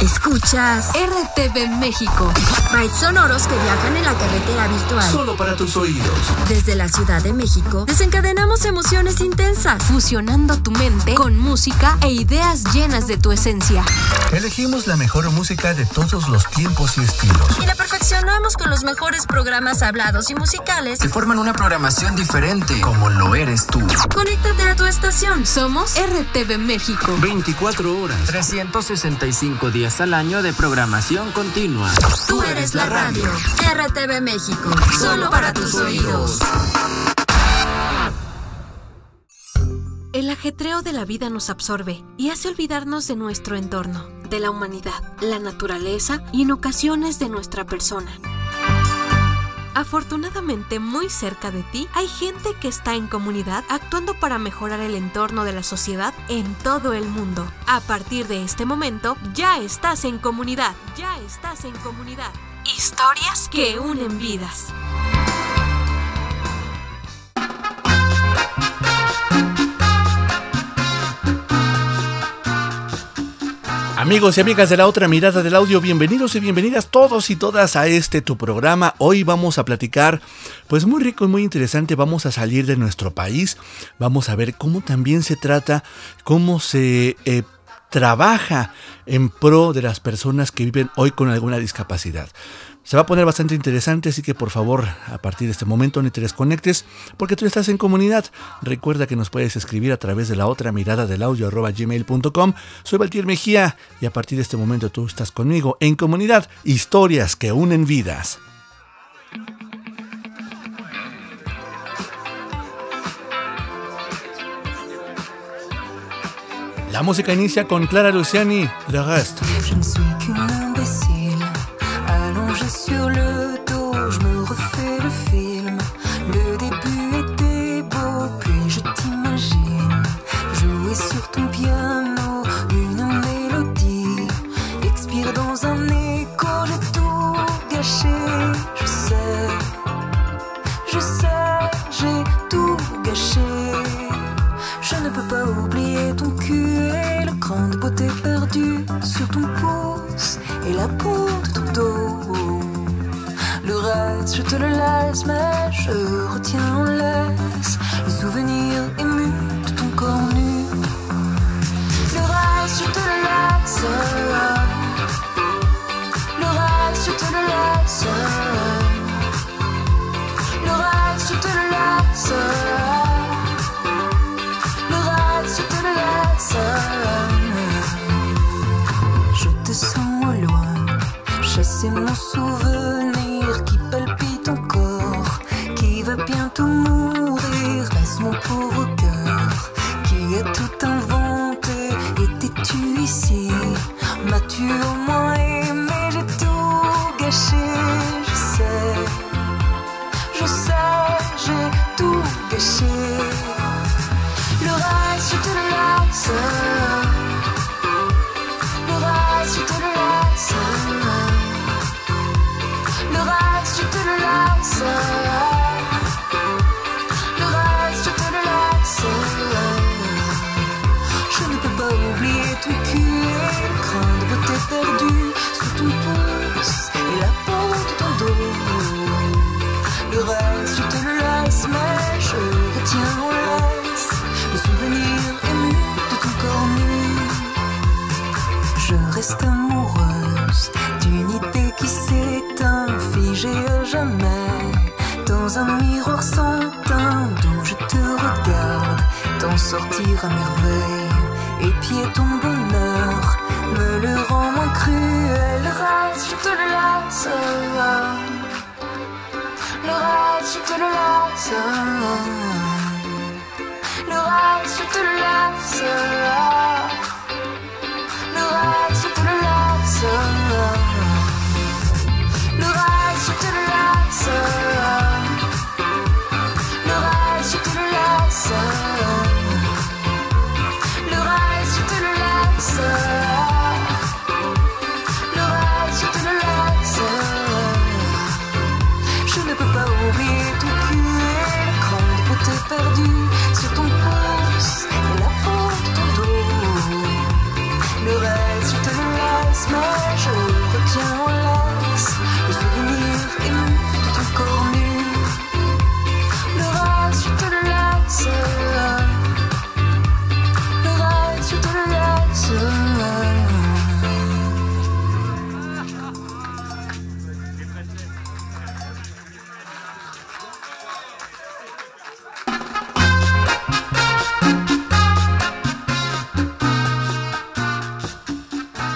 Escuchas RTV México. Bytes sonoros que viajan en la carretera virtual. Solo para tus oídos. Desde la Ciudad de México desencadenamos emociones intensas, fusionando tu mente con música e ideas llenas de tu esencia. Elegimos la mejor música de todos los tiempos y estilos. Y la perfeccionamos con los mejores programas hablados y musicales que forman una programación diferente, como lo eres tú. Conéctate a tu estación. Somos RTV México. 24 horas. 365 días al año de programación continua. Tú eres la radio. RTV México. Solo para tus oídos. El ajetreo de la vida nos absorbe y hace olvidarnos de nuestro entorno, de la humanidad, la naturaleza y en ocasiones de nuestra persona. Afortunadamente, muy cerca de ti hay gente que está en comunidad actuando para mejorar el entorno de la sociedad en todo el mundo. A partir de este momento, ya estás en comunidad, ya estás en comunidad. Historias que unen vidas. Amigos y amigas de la otra mirada del audio, bienvenidos y bienvenidas todos y todas a este tu programa. Hoy vamos a platicar, pues muy rico y muy interesante, vamos a salir de nuestro país, vamos a ver cómo también se trata, cómo se eh, trabaja en pro de las personas que viven hoy con alguna discapacidad. Se va a poner bastante interesante, así que por favor, a partir de este momento no te desconectes, porque tú estás en comunidad. Recuerda que nos puedes escribir a través de la otra mirada del audio gmail.com. Soy Valtier Mejía y a partir de este momento tú estás conmigo en comunidad, historias que unen vidas. La música inicia con Clara Luciani, Le Reste. Sortir à merveille, épier ton bonheur, me le rend moins cruel. Le reste, je te le laisse. Le reste, je te le laisse. Le reste, je te le laisse.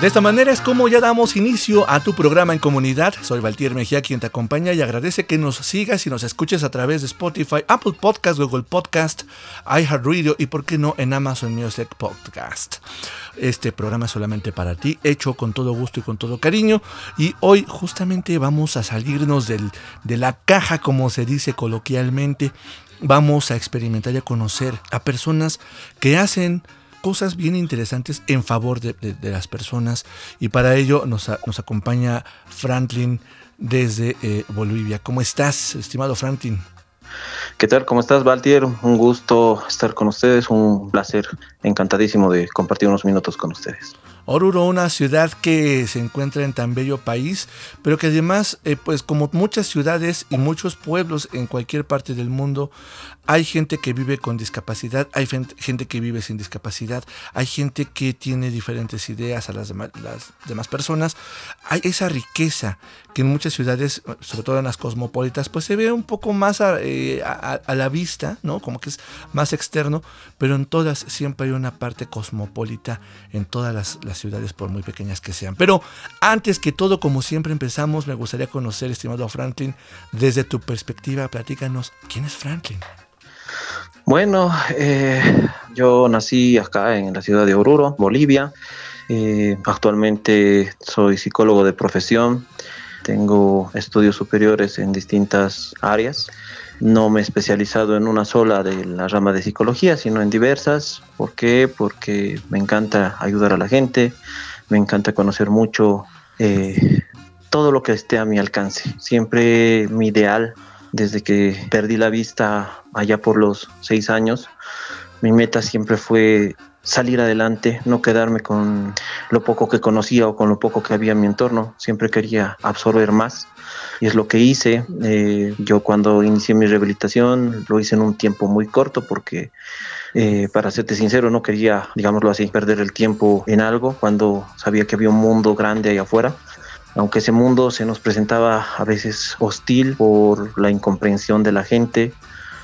De esta manera es como ya damos inicio a tu programa en comunidad. Soy Valtier Mejía quien te acompaña y agradece que nos sigas y nos escuches a través de Spotify, Apple Podcast, Google Podcast, iHeartRadio y por qué no en Amazon Music Podcast. Este programa es solamente para ti, hecho con todo gusto y con todo cariño. Y hoy justamente vamos a salirnos de la caja, como se dice coloquialmente. Vamos a experimentar y a conocer a personas que hacen cosas bien interesantes en favor de, las personas y para ello nos, acompaña Franklin desde eh, Bolivia. ¿Cómo estás, estimado Franklin? ¿Qué tal? ¿Cómo estás, Valtier? Un gusto estar con ustedes, un placer, encantadísimo de compartir unos minutos con ustedes. Oruro, una ciudad que se encuentra en tan bello país, pero que además, eh, pues como muchas ciudades y muchos pueblos en cualquier parte del mundo, hay gente que vive con discapacidad, hay gente que vive sin discapacidad, hay gente que tiene diferentes ideas a las demás, personas. Hay esa riqueza que en muchas ciudades, sobre todo en las cosmopolitas, pues se ve un poco más a, eh, la vista, ¿no? Como que es más externo, pero en todas siempre hay una parte cosmopolita en todas las, las ciudades, por muy pequeñas que sean. Pero antes que todo, como siempre empezamos, me gustaría conocer, estimado Franklin, desde tu perspectiva, platícanos, ¿quién es Franklin? Bueno, eh, yo nací acá en la ciudad de Oruro, Bolivia. Eh, actualmente soy psicólogo de profesión. Tengo estudios superiores en distintas áreas. No me he especializado en una sola de la rama de psicología, sino en diversas. ¿Por qué? Porque me encanta ayudar a la gente, me encanta conocer mucho eh, todo lo que esté a mi alcance. Siempre mi ideal desde que perdí la vista allá por los seis años. Mi meta siempre fue salir adelante, no quedarme con lo poco que conocía o con lo poco que había en mi entorno. Siempre quería absorber más y es lo que hice. Eh, yo cuando inicié mi rehabilitación lo hice en un tiempo muy corto porque, eh, para serte sincero, no quería, digámoslo así, perder el tiempo en algo cuando sabía que había un mundo grande allá afuera aunque ese mundo se nos presentaba a veces hostil por la incomprensión de la gente,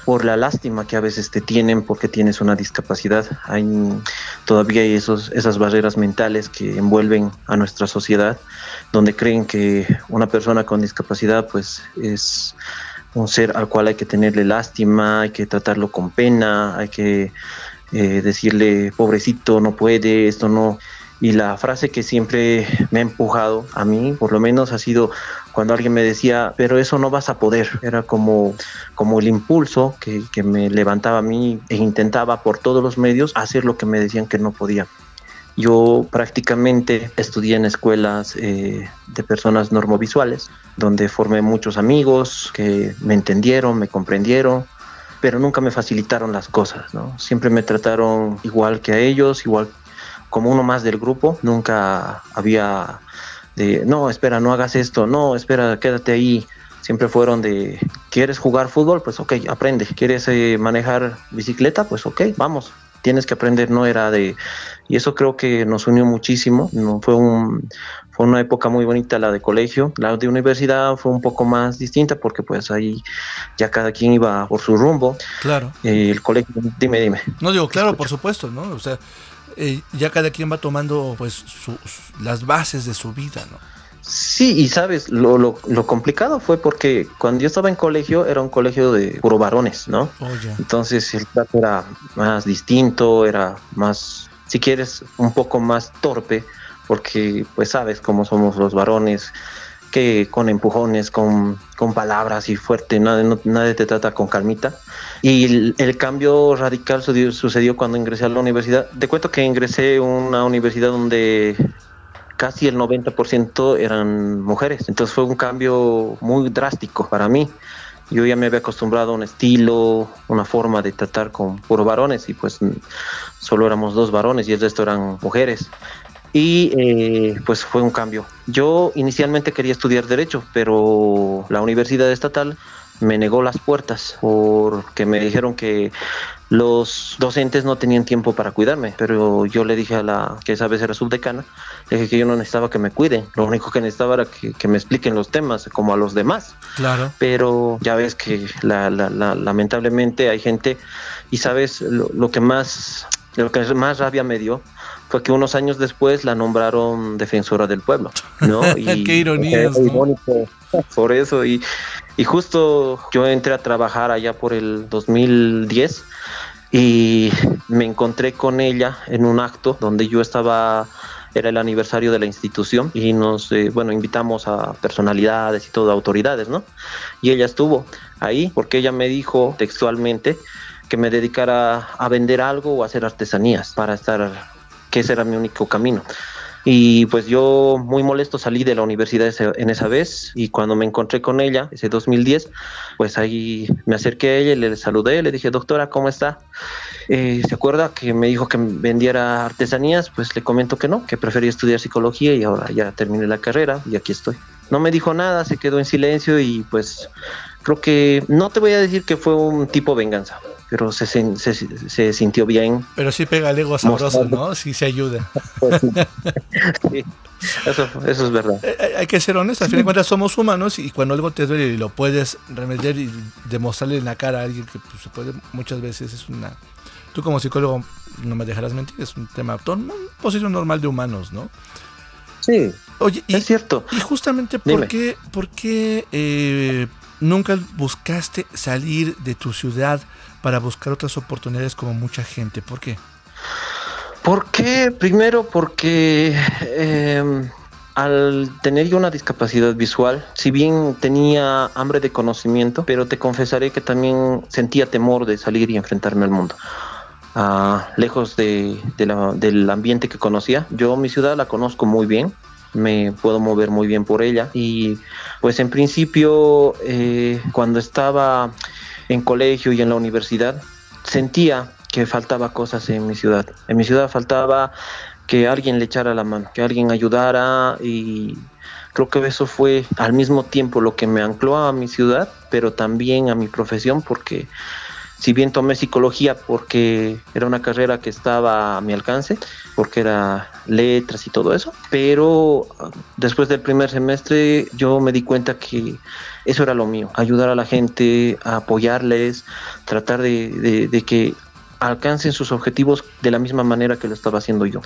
por la lástima que a veces te tienen porque tienes una discapacidad. Hay todavía hay esos, esas barreras mentales que envuelven a nuestra sociedad, donde creen que una persona con discapacidad pues es un ser al cual hay que tenerle lástima, hay que tratarlo con pena, hay que eh, decirle pobrecito, no puede, esto no y la frase que siempre me ha empujado a mí, por lo menos, ha sido cuando alguien me decía, pero eso no vas a poder. Era como, como el impulso que, que me levantaba a mí e intentaba por todos los medios hacer lo que me decían que no podía. Yo prácticamente estudié en escuelas eh, de personas normovisuales, donde formé muchos amigos que me entendieron, me comprendieron, pero nunca me facilitaron las cosas, ¿no? Siempre me trataron igual que a ellos, igual como uno más del grupo, nunca había de, no, espera, no hagas esto, no, espera, quédate ahí. Siempre fueron de, ¿quieres jugar fútbol? Pues ok, aprende. ¿Quieres eh, manejar bicicleta? Pues ok, vamos. Tienes que aprender, no era de... Y eso creo que nos unió muchísimo. No, fue, un, fue una época muy bonita la de colegio. La de universidad fue un poco más distinta porque pues ahí ya cada quien iba por su rumbo. Claro. el colegio, dime, dime. No digo, claro, por supuesto, ¿no? O sea, eh, ya cada quien va tomando pues las bases de su vida, ¿no? Sí, y sabes, lo, lo, complicado fue porque cuando yo estaba en colegio era un colegio de puro varones, ¿no? Oh, Entonces el trato era más distinto, era más, si quieres, un poco más torpe, porque pues sabes cómo somos los varones, que con empujones, con, con palabras y fuerte, nadie, nadie te trata con calmita. Y el, cambio radical sucedió, cuando ingresé a la universidad. Te cuento que ingresé a una universidad donde casi el 90% eran mujeres. Entonces fue un cambio muy drástico para mí. Yo ya me había acostumbrado a un estilo, una forma de tratar con puros varones y pues solo éramos dos varones y el resto eran mujeres y eh, pues fue un cambio. Yo inicialmente quería estudiar derecho, pero la universidad estatal me negó las puertas porque me dijeron que los docentes no tenían tiempo para cuidarme, pero yo le dije a la que esa vez era subdecana, le dije que yo no necesitaba que me cuiden, lo único que necesitaba era que, me expliquen los temas como a los demás. Claro. Pero ya ves que la, lamentablemente hay gente y sabes lo, lo que más lo que más rabia me dio fue que unos años después la nombraron defensora del pueblo, ¿no? Qué ironías, fue ¿no? por eso y, y justo yo entré a trabajar allá por el 2010 y me encontré con ella en un acto donde yo estaba era el aniversario de la institución y nos eh, bueno invitamos a personalidades y todo autoridades no y ella estuvo ahí porque ella me dijo textualmente que me dedicara a vender algo o a hacer artesanías para estar que ese era mi único camino y pues yo muy molesto salí de la universidad en esa vez y cuando me encontré con ella, ese 2010, pues ahí me acerqué a ella le saludé, le dije, doctora, ¿cómo está? Eh, ¿Se acuerda que me dijo que vendiera artesanías? Pues le comento que no, que prefería estudiar psicología y ahora ya terminé la carrera y aquí estoy. No me dijo nada, se quedó en silencio y pues creo que no te voy a decir que fue un tipo venganza, pero se, se, se sintió bien. Pero sí pega el ego sabroso, Mostrando. ¿no? Sí se ayuda. Pues, sí. Sí, eso, eso es verdad. Eh, eh, Hay que ser honesto, al fin de cuentas somos humanos y cuando algo te duele y lo puedes remediar y demostrarle en la cara a alguien que pues, se puede muchas veces es una... Tú como psicólogo no me dejarás mentir, es un tema, una posición normal de humanos, ¿no? Sí, Oye, y, es cierto. y justamente ¿por Dime. qué, por qué eh, nunca buscaste salir de tu ciudad para buscar otras oportunidades como mucha gente? ¿Por qué? ¿Por qué? Primero porque eh, al tener yo una discapacidad visual, si bien tenía hambre de conocimiento, pero te confesaré que también sentía temor de salir y enfrentarme al mundo. Ah, lejos del ambiente que conocía. Yo mi ciudad la conozco muy bien, me puedo mover muy bien por ella y pues en principio eh, cuando estaba en colegio y en la universidad sentía que faltaba cosas en mi ciudad. En mi ciudad faltaba que alguien le echara la mano, que alguien ayudara y creo que eso fue al mismo tiempo lo que me ancló a mi ciudad, pero también a mi profesión porque si bien tomé psicología porque era una carrera que estaba a mi alcance, porque era letras y todo eso, pero ah, después del primer semestre yo me di cuenta que eso era lo mío, ayudar a la gente, apoyarles, tratar de que alcancen sus objetivos de la misma manera que lo estaba haciendo yo.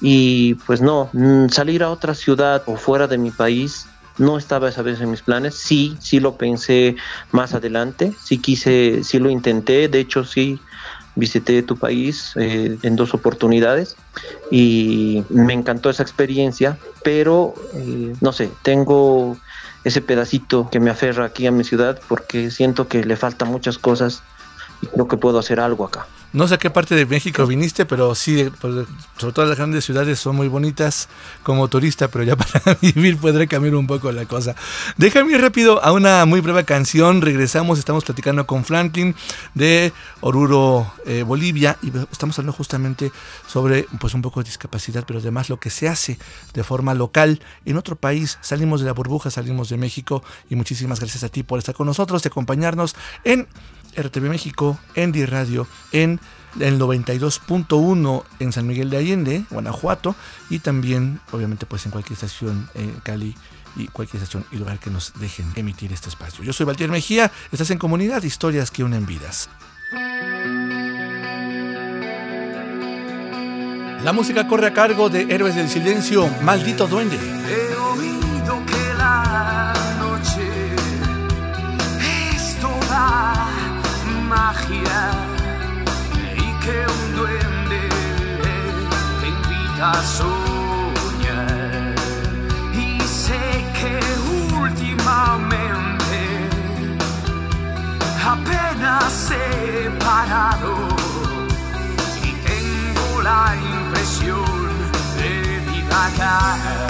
Y pues no, mm, salir a otra ciudad o fuera de mi país no estaba esa vez en mis planes. Sí, sí lo pensé más adelante, sí quise, sí lo intenté, de hecho sí visité tu país eh, en dos oportunidades y me encantó esa experiencia, pero eh, no sé, tengo ese pedacito que me aferra aquí a mi ciudad porque siento que le faltan muchas cosas y creo que puedo hacer algo acá. No sé a qué parte de México viniste, pero sí, pues, sobre todo las grandes ciudades son muy bonitas como turista, pero ya para vivir podré cambiar un poco la cosa. Déjame ir rápido a una muy breve canción. Regresamos, estamos platicando con Franklin de Oruro, eh, Bolivia, y estamos hablando justamente sobre pues un poco de discapacidad, pero además lo que se hace de forma local en otro país. Salimos de la burbuja, salimos de México, y muchísimas gracias a ti por estar con nosotros, de acompañarnos en RTV México, en D Radio, en el 92.1 en San Miguel de Allende, Guanajuato, y también, obviamente, pues en cualquier estación en Cali y cualquier estación y lugar que nos dejen emitir este espacio. Yo soy Valtier Mejía, estás en Comunidad, historias que unen vidas. La música corre a cargo de Héroes del Silencio, Maldito Duende. He oído que magia y que un duende te invita a soñar. Y sé que últimamente apenas he parado y tengo la impresión de divagar.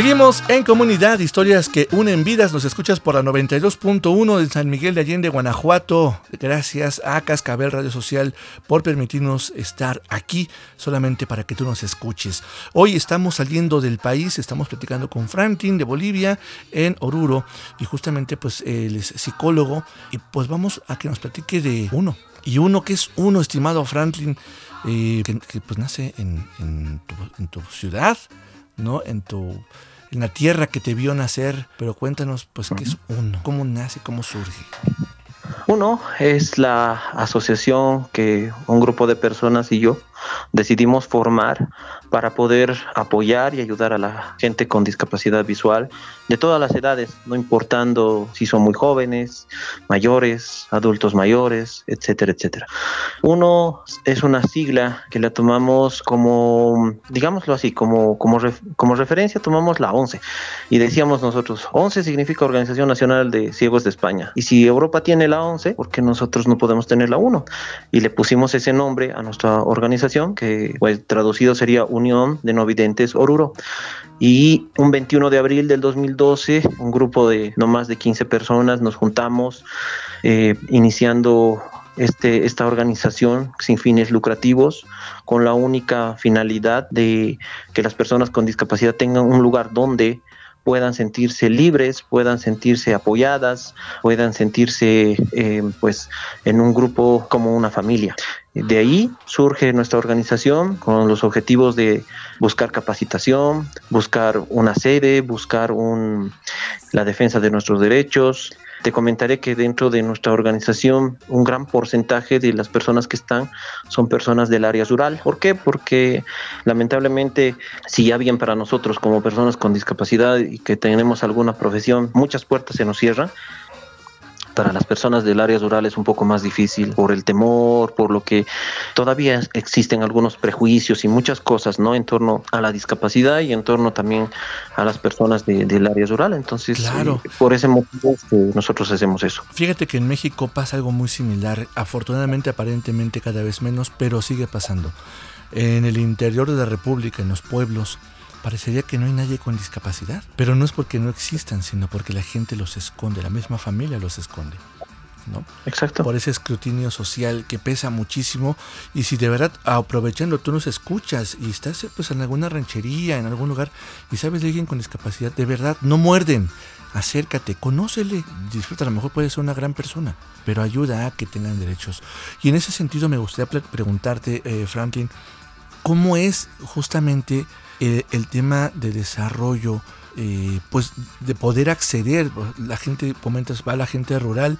Seguimos en comunidad, historias que unen vidas. Nos escuchas por la 92.1 de San Miguel de Allende, Guanajuato. Gracias a Cascabel Radio Social por permitirnos estar aquí solamente para que tú nos escuches. Hoy estamos saliendo del país, estamos platicando con Franklin de Bolivia en Oruro y justamente pues él es psicólogo y pues vamos a que nos platique de uno. Y uno que es uno, estimado Franklin, eh, que, pues nace en tu ciudad, ¿no? En tu en la tierra que te vio nacer, pero cuéntanos pues qué es uno, cómo nace, cómo surge. Uno es la asociación que un grupo de personas y yo decidimos formar para poder apoyar y ayudar a la gente con discapacidad visual de todas las edades, no importando si son muy jóvenes, mayores, adultos mayores, etcétera, etcétera. Uno es una sigla que la tomamos como, digámoslo así, como, como, como referencia tomamos la 11 y decíamos nosotros, 11 significa Organización Nacional de Ciegos de España y si Europa tiene la 11, ¿por qué nosotros no podemos tener la 1? Y le pusimos ese nombre a nuestra organización que pues, traducido sería Unión de No Videntes Oruro. Y un 21 de abril del 2012, un grupo de no más de 15 personas nos juntamos eh, iniciando este, esta organización sin fines lucrativos con la única finalidad de que las personas con discapacidad tengan un lugar donde puedan sentirse libres, puedan sentirse apoyadas, puedan sentirse eh, pues en un grupo como una familia. De ahí surge nuestra organización con los objetivos de buscar capacitación, buscar una sede, buscar un, la defensa de nuestros derechos. Te comentaré que dentro de nuestra organización un gran porcentaje de las personas que están son personas del área rural. ¿Por qué? Porque lamentablemente si ya bien para nosotros como personas con discapacidad y que tenemos alguna profesión, muchas puertas se nos cierran, para las personas del área rural es un poco más difícil por el temor, por lo que todavía existen algunos prejuicios y muchas cosas, ¿no? En torno a la discapacidad y en torno también a las personas de, del área rural. Entonces, claro. eh, por ese motivo es que nosotros hacemos eso. Fíjate que en México pasa algo muy similar, afortunadamente aparentemente cada vez menos, pero sigue pasando. En el interior de la República, en los pueblos, parecería que no hay nadie con discapacidad. Pero no es porque no existan, sino porque la gente los esconde, la misma familia los esconde. ¿no? Exacto. Por ese escrutinio social que pesa muchísimo. Y si de verdad, aprovechando, tú nos escuchas y estás pues en alguna ranchería, en algún lugar, y sabes de alguien con discapacidad, de verdad, no muerden. Acércate, conócele, disfruta, a lo mejor puede ser una gran persona, pero ayuda a que tengan derechos. Y en ese sentido me gustaría preguntarte, eh, Franklin, ¿cómo es justamente eh, el tema de desarrollo, eh, pues de poder acceder, la gente, comentas, va la gente rural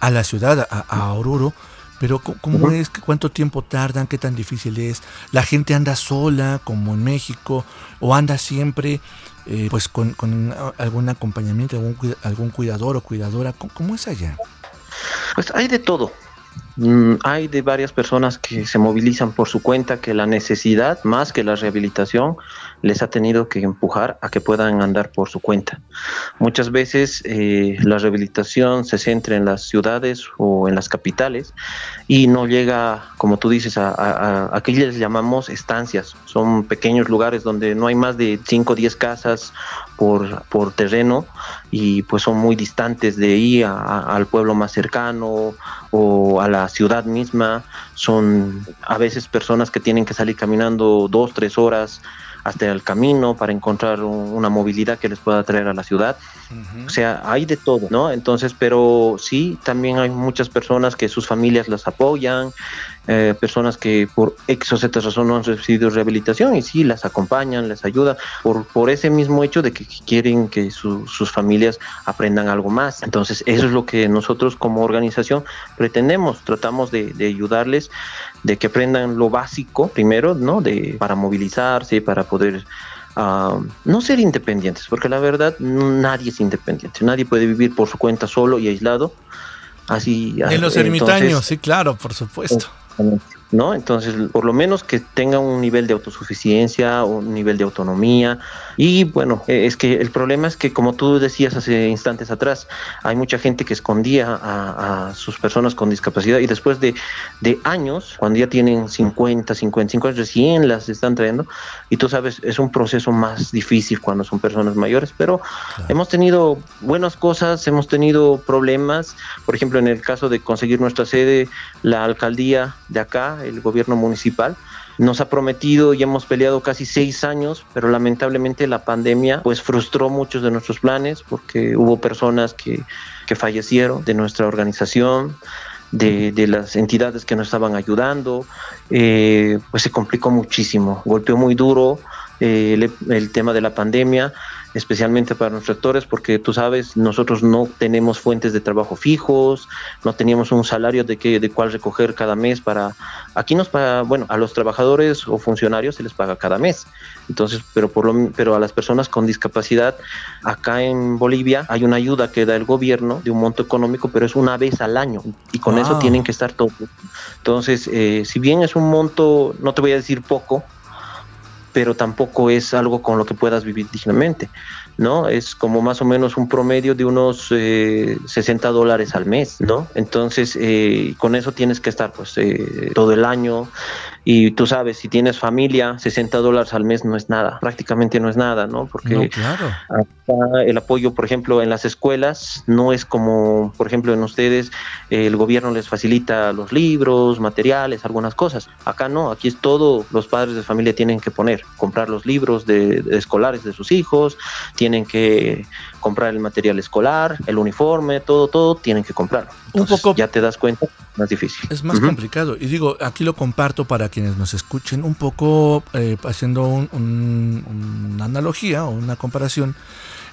a la ciudad, a, a Oruro, Pero ¿cómo es? ¿Cuánto tiempo tardan? ¿Qué tan difícil es? ¿La gente anda sola, como en México? ¿O anda siempre eh, pues con, con algún acompañamiento, algún, algún cuidador o cuidadora? ¿Cómo, cómo es allá? Pues hay de todo. Mm, hay de varias personas que se movilizan por su cuenta, que la necesidad, más que la rehabilitación, les ha tenido que empujar a que puedan andar por su cuenta. Muchas veces eh, la rehabilitación se centra en las ciudades o en las capitales y no llega, como tú dices, a, a, les llamamos estancias. Son pequeños lugares donde no hay más de 5 o 10 casas por, por terreno y pues son muy distantes de ahí a- al pueblo más cercano o a la ciudad misma. Son a veces personas que tienen que salir caminando dos, tres horas hasta el camino para encontrar un- una movilidad que les pueda traer a la ciudad. O sea, hay de todo, ¿no? Entonces, pero sí, también hay muchas personas que sus familias las apoyan, eh, personas que por X o Z razón no han recibido rehabilitación y sí, las acompañan, les ayudan, por, por ese mismo hecho de que quieren que su- sus familias aprendan algo más. Entonces, eso es lo que nosotros como organización pretendemos, tratamos de, de ayudarles, de que aprendan lo básico primero, ¿no? De, para movilizarse, para poder ah, no ser independientes, porque la verdad nadie es independiente, nadie puede vivir por su cuenta solo y aislado. Así, En los entonces, ermitaños, sí, claro, por supuesto. ¿No? Entonces, por lo menos que tengan un nivel de autosuficiencia, un nivel de autonomía. Y bueno, eh, es que el problema es que, como tú decías hace instantes atrás, hay mucha gente que escondía a, a sus personas con discapacidad y después de, de años, cuando ya tienen 50, 55 años, recién las están trayendo. Y tú sabes, es un proceso más difícil cuando son personas mayores, pero hemos tenido buenas cosas, hemos tenido problemas. Por ejemplo, en el caso de conseguir nuestra sede, la alcaldía de acá, el gobierno municipal, nos ha prometido y hemos peleado casi seis años, pero lamentablemente la pandemia pues frustró muchos de nuestros planes porque hubo personas que, que fallecieron de nuestra organización, de, de las entidades que nos estaban ayudando, eh, pues se complicó muchísimo, golpeó muy duro eh, el, el tema de la pandemia especialmente para nuestros sectores, porque tú sabes, nosotros no tenemos fuentes de trabajo fijos, no teníamos un salario de que de cuál recoger cada mes para aquí nos paga, bueno, a los trabajadores o funcionarios se les paga cada mes. Entonces, pero por lo pero a las personas con discapacidad acá en Bolivia hay una ayuda que da el gobierno de un monto económico, pero es una vez al año y con Wow. eso tienen que estar todos. Entonces, eh, si bien es un monto, no te voy a decir poco, pero tampoco es algo con lo que puedas vivir dignamente, ¿no? Es como más o menos un promedio de unos eh, 60 dólares al mes, ¿no? Entonces, eh, con eso tienes que estar pues eh, todo el año y tú sabes, si tienes familia, 60 dólares al mes no es nada, prácticamente no es nada, ¿no? Porque No, claro. acá el apoyo, por ejemplo, en las escuelas no es como, por ejemplo, en ustedes, el gobierno les facilita los libros, materiales, algunas cosas. Acá no, aquí es todo, los padres de familia tienen que poner, comprar los libros de, de escolares de sus hijos, tienen que comprar el material escolar, el uniforme, todo, todo tienen que comprarlo. Un Entonces, poco- ya te das cuenta, más difícil. Es más complicado. Y digo, aquí lo comparto para quienes nos escuchen, un poco eh, haciendo un- un- una analogía o una comparación.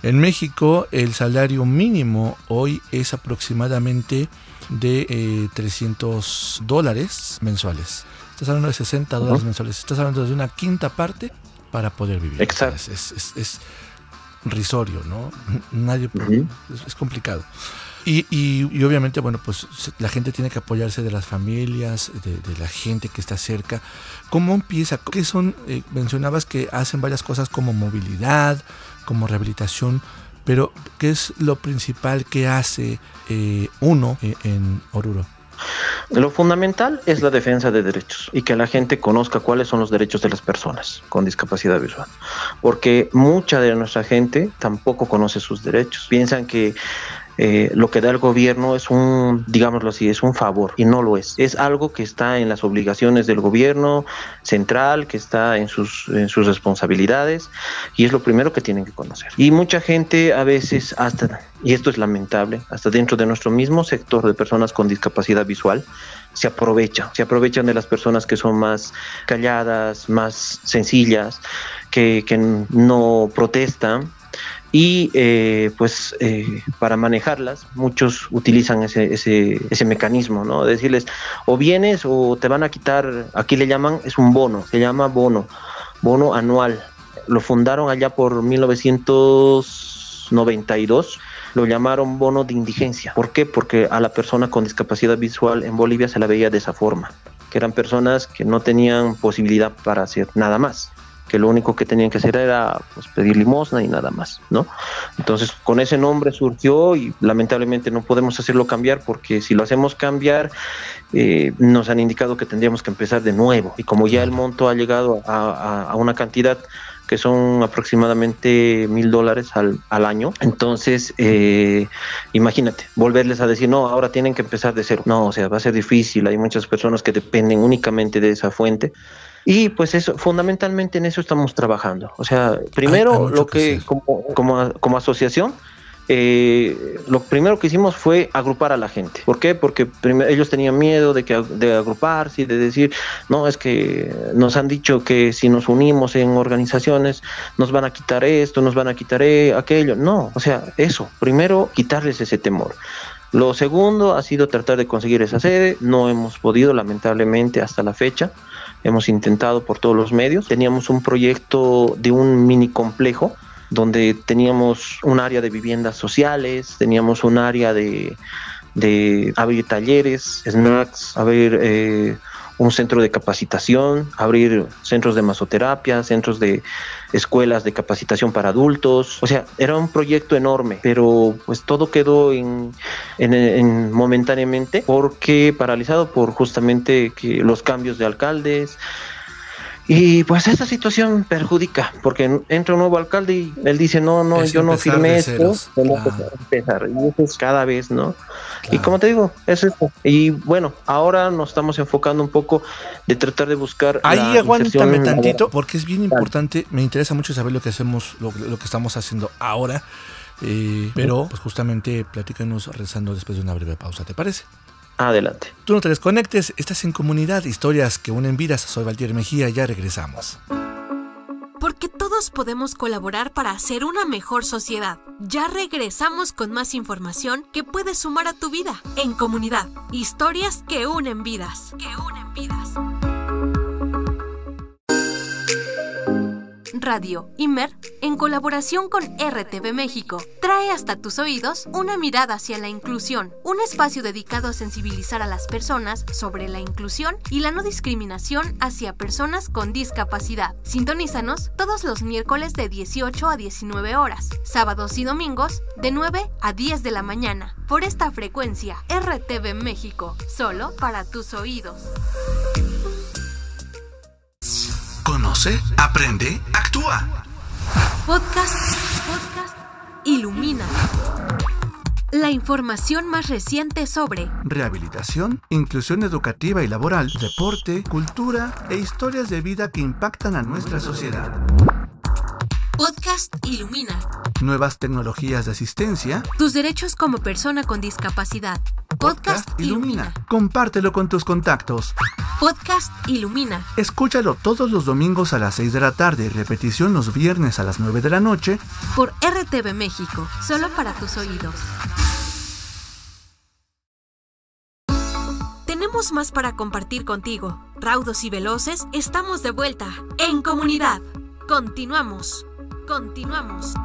En México el salario mínimo hoy es aproximadamente de eh, 300 dólares mensuales. Estás hablando de 60 dólares mensuales. Estás hablando de una quinta parte para poder vivir. Exacto. O sea, es, es- es risorio, ¿no? Nadie Ujú. es, es complicado. Y, y- y obviamente, bueno, pues la gente tiene que apoyarse de las familias, de, de la gente que está cerca. ¿Cómo empieza? ¿Qué son? eh, mencionabas que hacen varias cosas como movilidad, como rehabilitación, pero ¿qué es lo principal que hace eh, uno eh, en Oruro? Lo fundamental es la defensa de derechos y que la gente conozca cuáles son los derechos de las personas con discapacidad visual. Porque mucha de nuestra gente tampoco conoce sus derechos. Piensan que eh, lo que da el gobierno es un, digámoslo así, es un favor y no lo es. Es algo que está en las obligaciones del gobierno central, que está en sus, en sus responsabilidades y es lo primero que tienen que conocer. Y mucha gente a veces hasta, y esto es lamentable, hasta dentro de nuestro mismo sector de personas con discapacidad visual, se aprovecha, se aprovechan de las personas que son más calladas, más sencillas, que, que no protestan y eh, pues eh, para manejarlas muchos utilizan ese, ese, ese mecanismo, ¿no? De decirles o vienes o te van a quitar, aquí le llaman, es un bono, se llama bono, bono anual. Lo fundaron allá por 1992 lo llamaron bono de indigencia. ¿Por qué? Porque a la persona con discapacidad visual en Bolivia se la veía de esa forma, que eran personas que no tenían posibilidad para hacer nada más que lo único que tenían que hacer era pues, pedir limosna y nada más, ¿no? Entonces, con ese nombre surgió y lamentablemente no podemos hacerlo cambiar porque si lo hacemos cambiar, eh, nos han indicado que tendríamos que empezar de nuevo. Y como ya el monto ha llegado a, a- a una cantidad que son aproximadamente mil dólares al, al año. Entonces, eh, imagínate, volverles a decir, no, ahora tienen que empezar de cero. No, o sea, va a ser difícil. Hay muchas personas que dependen únicamente de esa fuente. Y pues eso, fundamentalmente en eso estamos trabajando. O sea, primero lo que como, como, como asociación, eh, lo primero que hicimos fue agrupar a la gente. ¿Por qué? Porque ellos tenían miedo de, que, de agruparse y de decir, no, es que nos han dicho que si nos unimos en organizaciones nos van a quitar esto, nos van a quitar eh, aquello. No, o sea, eso, primero quitarles ese temor. Lo segundo ha sido tratar de conseguir esa sede. No hemos podido, lamentablemente, hasta la fecha. Hemos intentado por todos los medios. Teníamos un proyecto de un mini complejo donde teníamos un área de viviendas sociales, teníamos un área de, de abrir talleres, snacks, abrir un centro de capacitación, abrir centros de masoterapia, centros de escuelas de capacitación para adultos. O sea, era un proyecto enorme, pero pues todo quedó en, en- en momentáneamente porque paralizado por justamente que los cambios de alcaldes. Y pues esa situación perjudica, porque entra un nuevo alcalde y él dice, no, no, Es yo no firmé esto, tenemos claro. que empezar. Y eso es cada vez, ¿no? Y como te digo, es eso. Y bueno, ahora nos estamos enfocando un poco de tratar de buscar. Ahí aguántame tantito, porque es bien importante. Me interesa mucho saber lo que hacemos, lo, lo que estamos haciendo ahora. Eh, pero, pues justamente, platícanos rezando después de una breve pausa, ¿te parece? Adelante. Tú no te desconectes, estás en comunidad, historias que unen vidas. Soy Valtier Mejía, ya regresamos. Porque todos podemos colaborar para hacer una mejor sociedad. Ya regresamos con más información que puedes sumar a tu vida. En comunidad, historias que unen vidas. Que unen vidas. Radio Imer, en colaboración con RTV México, trae hasta tus oídos una mirada hacia la inclusión, un espacio dedicado a sensibilizar a las personas sobre la inclusión y la no discriminación hacia personas con discapacidad. Sintonízanos todos los miércoles de 18 a 19 horas, sábados y domingos de 9 a 10 de la mañana, por esta frecuencia RTV México, solo para tus oídos. Conoce, aprende, actúa. Podcast, podcast, ilumina. La información más reciente sobre Rehabilitación, inclusión educativa y laboral, deporte, cultura e historias de vida que impactan a nuestra sociedad. Podcast Ilumina. Nuevas tecnologías de asistencia. Tus derechos como persona con discapacidad. Podcast, Ilumina. Compártelo con tus contactos. Podcast Ilumina. Escúchalo todos los domingos a las 6 de la tarde y repetición los viernes a las 9 de la noche. Por RTV México. Solo para tus oídos. Tenemos más para compartir contigo. Raudos y veloces, estamos de vuelta. En comunidad. Continuamos. Continuamos.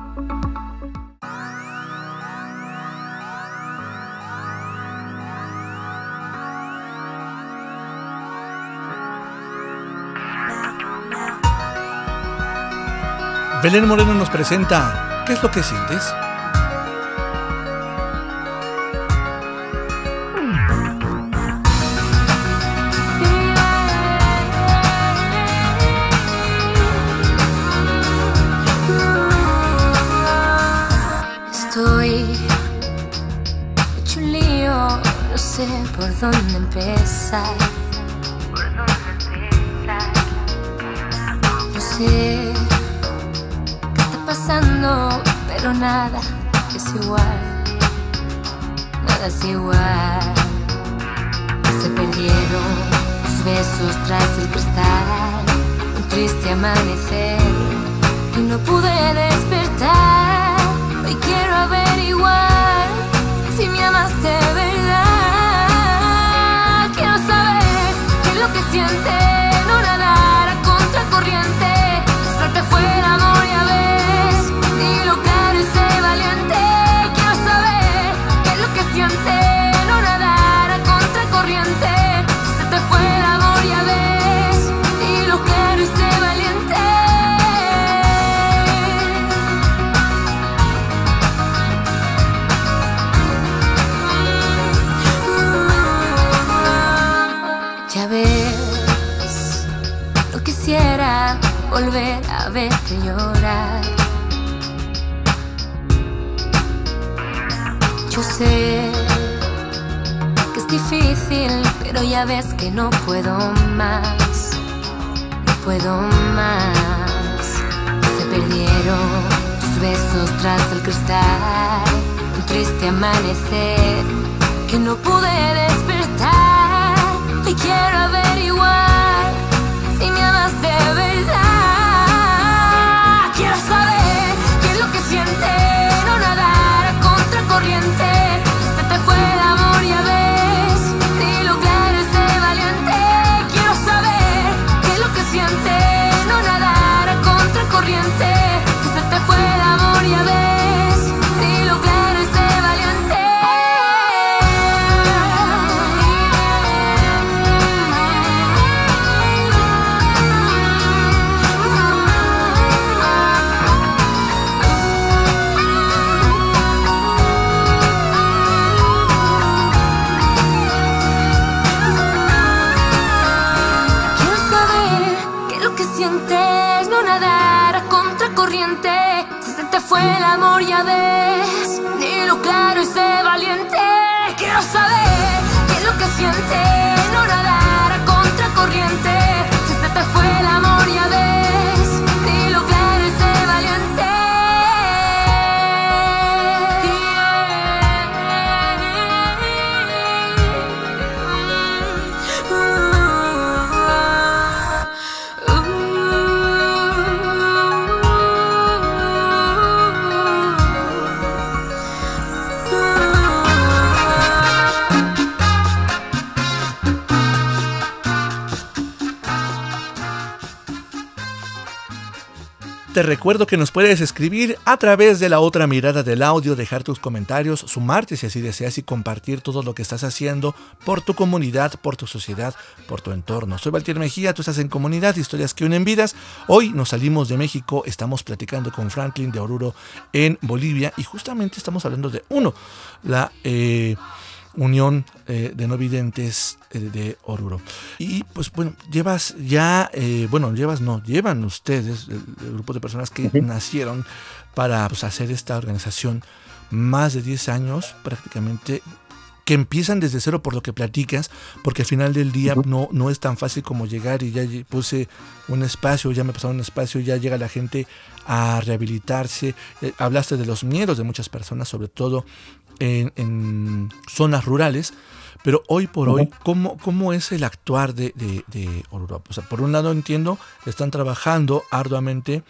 Belén Moreno nos presenta ¿Qué es lo que sientes? Nada es igual. Nada es igual. Se perdieron tus besos tras el cristal. Un triste amanecer y no pude despertar. y quiero averiguar si me amas de verdad. Quiero saber qué es lo que sientes, no nadar a contracorriente. Lo sientes, no nadar a contracorriente. Se te fue el amor ya ves, dilo claro y sé valiente. Ya ves, no quisiera volver a verte llorar. Yo sé que es difícil, pero ya ves que no puedo más. No puedo más. Se perdieron tus besos tras el cristal. Un triste amanecer que no pude despertar. Y quiero averiguar si me amas de verdad. Fue el amor, ya ves. Dilo claro y sé valiente. Quiero saber qué es lo que sientes, no nadar a contracorriente. Si se te fue el amor, ya ves. Te recuerdo que nos puedes escribir a través de la otra mirada del audio, dejar tus comentarios, sumarte si así deseas y compartir todo lo que estás haciendo por tu comunidad, por tu sociedad, por tu entorno. Soy Valtier Mejía, tú estás en Comunidad, historias que unen vidas. Hoy nos salimos de México, estamos platicando con Franklin de Oruro en Bolivia y justamente estamos hablando de uno, la... eh, Unión eh, de No Videntes eh, de Oruro. Y pues bueno, llevas ya, eh, bueno, llevas no, llevan ustedes, el, el grupo de personas que nacieron para pues, hacer esta organización más de 10 años prácticamente que empiezan desde cero por lo que platicas, porque al final del día no, no es tan fácil como llegar y ya puse un espacio, ya me pasaron un espacio, ya llega la gente a rehabilitarse. Eh, hablaste de los miedos de muchas personas, sobre todo en, en zonas rurales, pero hoy por hoy, ¿cómo, cómo es el actuar de, de, de Oruro? O sea, por un lado entiendo, están trabajando arduamente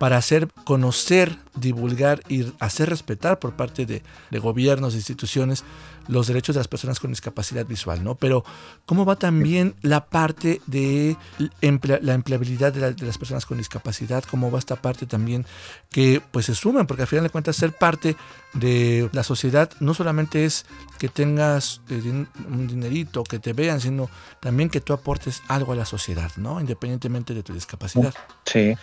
para hacer conocer, divulgar y hacer respetar por parte de, de gobiernos instituciones los derechos de las personas con discapacidad visual, ¿no? Pero ¿cómo va también la parte de la empleabilidad de, la- de las personas con discapacidad? ¿Cómo va esta parte también que pues se suman? Porque al final de cuentas ser parte de la sociedad no solamente es que tengas eh, un dinerito, que te vean, sino también que tú aportes algo a la sociedad, ¿no? Independientemente de tu discapacidad. Sí.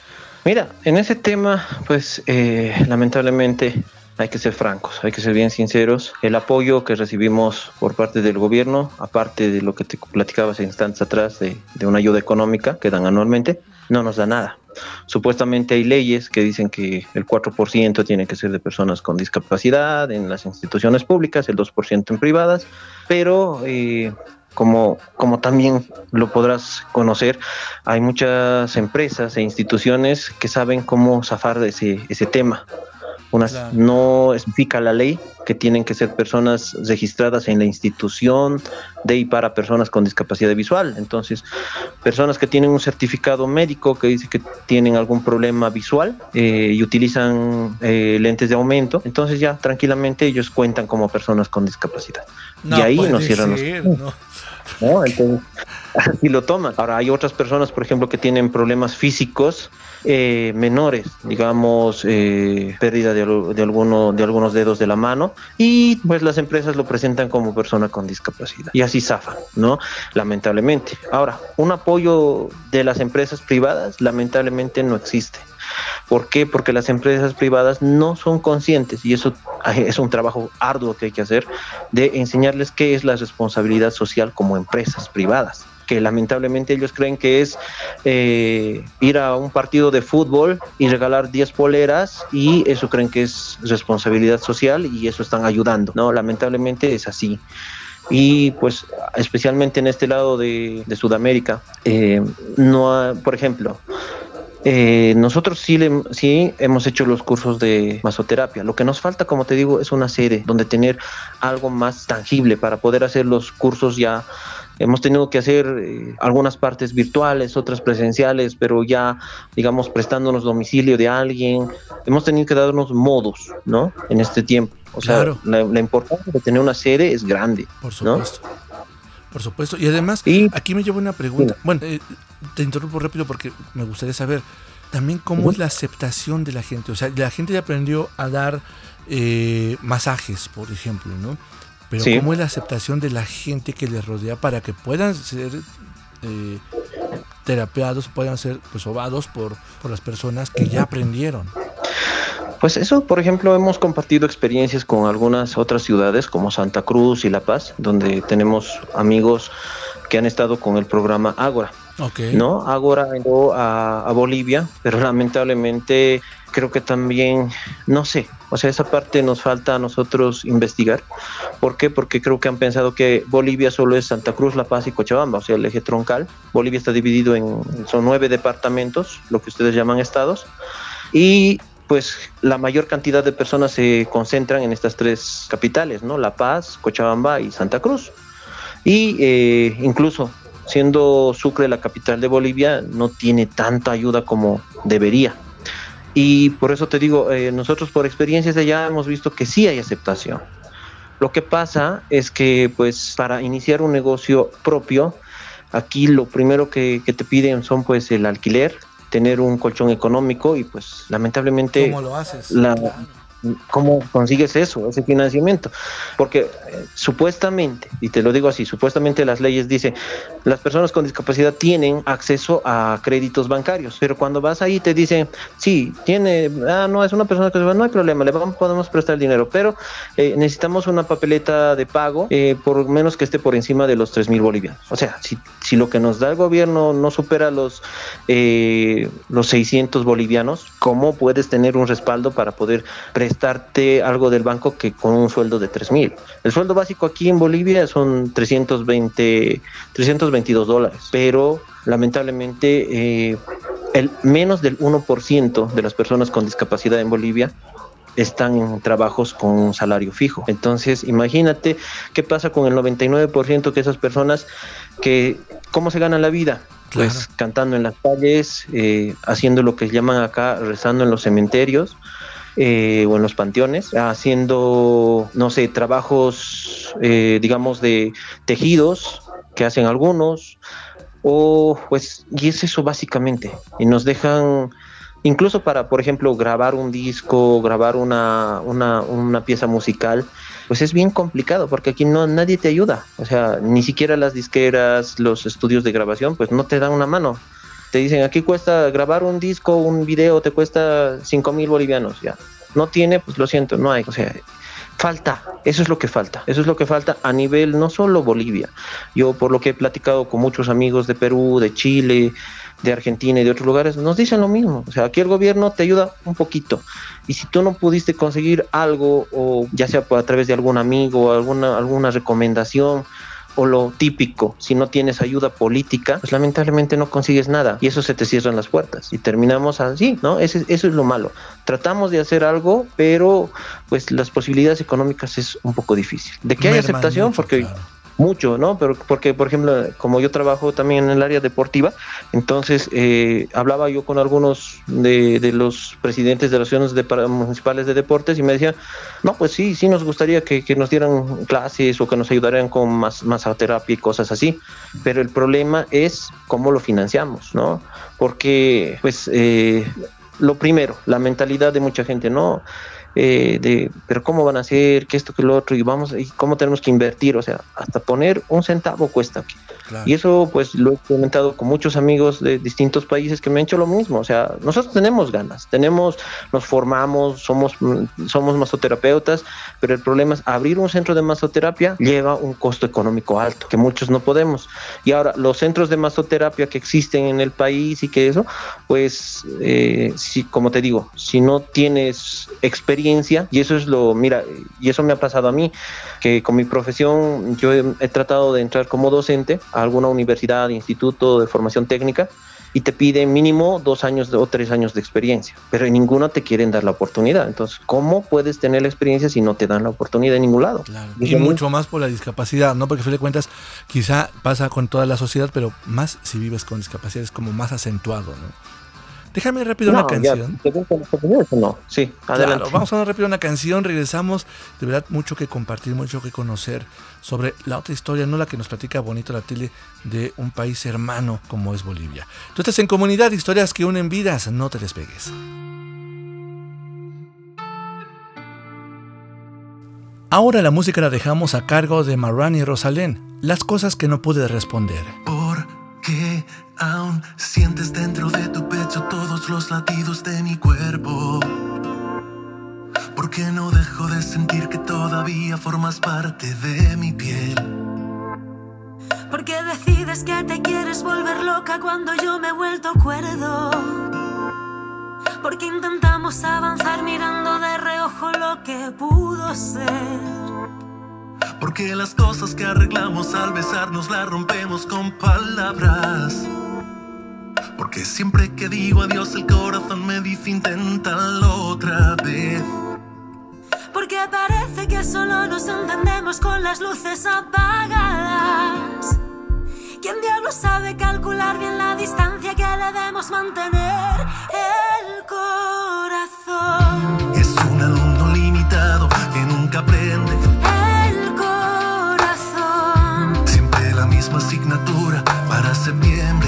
Mira, en ese tema, pues eh, lamentablemente hay que ser francos, hay que ser bien sinceros. El apoyo que recibimos por parte del gobierno, aparte de lo que te platicaba instantes atrás de, de una ayuda económica que dan anualmente, no nos da nada. Supuestamente hay leyes que dicen que el 4% tiene que ser de personas con discapacidad en las instituciones públicas, el 2% en privadas, pero eh, como, como también lo podrás conocer, hay muchas empresas e instituciones que saben cómo zafar de ese, ese tema. Unas, Claro. No especifica la ley que tienen que ser personas registradas en la institución de y para personas con discapacidad visual. Entonces, personas que tienen un certificado médico que dice que tienen algún problema visual eh, y utilizan eh, lentes de aumento, entonces ya tranquilamente ellos cuentan como personas con discapacidad. y ahí puede nos cierran los no. ¿No? Entonces, así lo toman. Ahora, hay otras personas, por ejemplo, que tienen problemas físicos eh, menores, digamos, eh, pérdida de, de, alguno, de algunos dedos de la mano, y pues las empresas lo presentan como persona con discapacidad. Y así zafan, ¿no? Lamentablemente. Ahora, un apoyo de las empresas privadas, lamentablemente no existe. ¿Por qué? Porque las empresas privadas no son conscientes y eso es un trabajo arduo que hay que hacer de enseñarles qué es la responsabilidad social como empresas privadas que lamentablemente ellos creen que es eh, ir a un partido de fútbol y regalar 10 poleras y eso creen que es responsabilidad social y eso están ayudando. No, lamentablemente es así. Y pues especialmente en este lado de, de Sudamérica, eh, no, ha- por ejemplo, eh, nosotros sí, le- sí hemos hecho los cursos de masoterapia. Lo que nos falta, como te digo, es una sede donde tener algo más tangible para poder hacer los cursos ya. Hemos tenido que hacer eh, algunas partes virtuales, otras presenciales, pero ya, digamos, prestándonos domicilio de alguien. Hemos tenido que darnos modos, ¿no? En este tiempo. O sea, la, la importancia de tener una sede es grande. Por ¿no? Por supuesto. Y además, Y- aquí me lleva una pregunta. Bueno, eh, te interrumpo rápido porque me gustaría saber también cómo es la aceptación de la gente. O sea, la gente ya aprendió a dar eh, masajes, por ejemplo, ¿no? Pero Sí. cómo es la aceptación de la gente que les rodea para que puedan ser eh, terapeados, puedan ser pues sobados por, por las personas que ya aprendieron. Pues eso, por ejemplo, hemos compartido experiencias con algunas otras ciudades como Santa Cruz y La Paz, donde tenemos amigos que han estado con el programa Ágora. Ok. ¿no? Ágora entró a, a Bolivia, pero lamentablemente creo que también, no sé, o sea, esa parte nos falta a nosotros investigar. ¿Por qué? Porque creo que han pensado que Bolivia solo es Santa Cruz, La Paz y Cochabamba, o sea, el eje troncal. Bolivia está dividido en, son nueve departamentos, lo que ustedes llaman estados, y pues la mayor cantidad de personas se concentran en estas tres capitales, ¿no? La Paz, Cochabamba y Santa Cruz. Y eh, incluso siendo Sucre la capital de Bolivia, no tiene tanta ayuda como debería. Y por eso te digo, eh, nosotros por experiencias de allá hemos visto que sí hay aceptación. Lo que pasa es que pues para iniciar un negocio propio, aquí lo primero que, que te piden son pues el alquiler, tener un colchón económico y pues lamentablemente ¿Cómo lo haces? la- Claro. ¿Cómo consigues eso, ese financiamiento? Porque eh, supuestamente, y te lo digo así, supuestamente las leyes dicen, las personas con discapacidad tienen acceso a créditos bancarios, pero cuando vas ahí te dicen, sí, tiene, ah, no, es una persona que no hay problema, le vamos, podemos prestar el dinero, pero eh, necesitamos una papeleta de pago, eh, por menos que esté por encima de los 3 mil bolivianos. O sea, si, si lo que nos da el gobierno no supera los, eh, los 600 bolivianos, ¿cómo puedes tener un respaldo para poder algo del banco que con un sueldo de 3 mil? El sueldo básico aquí en Bolivia son 320, 322 dólares, pero lamentablemente eh, el menos del 1% de las personas con discapacidad en Bolivia están en trabajos con un salario fijo. Entonces, imagínate qué pasa con el 99% que esas personas que, ¿cómo se ganan la vida? Pues Claro. cantando en las calles, eh, haciendo lo que llaman acá, rezando en los cementerios eh, o en los panteones, haciendo, no sé, trabajos, eh, digamos, de tejidos que hacen algunos, o pues, y es eso básicamente, y nos dejan incluso para, por ejemplo, grabar un disco, grabar una, una, una pieza musical, pues es bien complicado porque aquí no nadie te ayuda. O sea, ni siquiera las disqueras, los estudios de grabación, pues no te dan una mano. Te dicen, aquí cuesta grabar un disco, un video, te cuesta cinco mil bolivianos, ya. No tiene, pues lo siento, no hay. O sea, falta, eso es lo que falta, eso es lo que falta a nivel no solo Bolivia. Yo por lo que he platicado con muchos amigos de Perú, de Chile, de Argentina y de otros lugares, nos dicen lo mismo. O sea, aquí el gobierno te ayuda un poquito. Y si tú no pudiste conseguir algo, o ya sea a través de algún amigo alguna, alguna recomendación, o lo típico, si no tienes ayuda política, pues lamentablemente no consigues nada y eso se te cierran las puertas y terminamos así, ¿no? Ese- eso es lo malo. Tratamos de hacer algo, pero pues las posibilidades económicas es un poco difícil. De que hay aceptación, porque claro. Mucho, ¿no? Pero porque, por ejemplo, como yo trabajo también en el área deportiva, entonces eh, hablaba yo con algunos de, los presidentes de las ciudades de, municipales de deportes y me decían, no, pues sí, sí nos gustaría que, que nos dieran clases o que nos ayudaran con más masoterapia y cosas así, pero el problema es cómo lo financiamos, ¿no? Porque, pues, eh, lo primero, la mentalidad de mucha gente, ¿no? Eh, de, pero cómo van a hacer, que esto, que lo otro, y vamos, y cómo tenemos que invertir, o sea, hasta poner un centavo cuesta. Claro. Y eso, pues, lo he comentado con muchos amigos de distintos países que me han hecho lo mismo. O sea, nosotros tenemos ganas, tenemos, nos formamos, somos, somos masoterapeutas, pero el problema es abrir un centro de masoterapia lleva un costo económico alto, que muchos no podemos. Y ahora, los centros de masoterapia que existen en el país y que eso, pues, eh, si, como te digo, si no tienes experiencia, y eso es lo, mira, y eso me ha pasado a mí, que con mi profesión yo he, he tratado de entrar como docente a alguna universidad, instituto de formación técnica y te piden mínimo dos años o tres años de experiencia, pero en ninguno te quieren dar la oportunidad. Entonces, ¿cómo puedes tener la experiencia si no te dan la oportunidad en ningún lado? Claro. Y mucho más por la discapacidad, ¿no? Porque a fin de cuentas, quizá pasa con toda la sociedad, pero más si vives con discapacidad es como más acentuado, ¿no? Déjame rápido No, una ya, canción. ¿te gustan las oportunidades o no? Sí, adelante. Claro, vamos a una rápido una canción, regresamos. De verdad, mucho que compartir, mucho que conocer sobre la otra historia, no la que nos platica bonito la tele de un país hermano como es Bolivia. Tú estás en comunidad, historias que unen vidas, no te despegues. Ahora la música la dejamos a cargo de Marwan y Rosalén, las cosas que no pude responder. Porque aún sientes dentro de los latidos de mi cuerpo. Porque no dejo de sentir que todavía formas parte de mi piel. Porque decides que te quieres volver loca cuando yo me he vuelto cuerdo. Porque intentamos avanzar mirando de reojo lo que pudo ser. Porque las cosas que arreglamos al besarnos las rompemos con palabras. Porque siempre que digo adiós el corazón me dice inténtalo otra vez. Porque parece que solo nos entendemos con las luces apagadas. ¿Quién diablo sabe calcular bien la distancia que debemos mantener? El corazón. Es un alumno limitado que nunca aprende. El corazón. Siempre la misma asignatura para septiembre.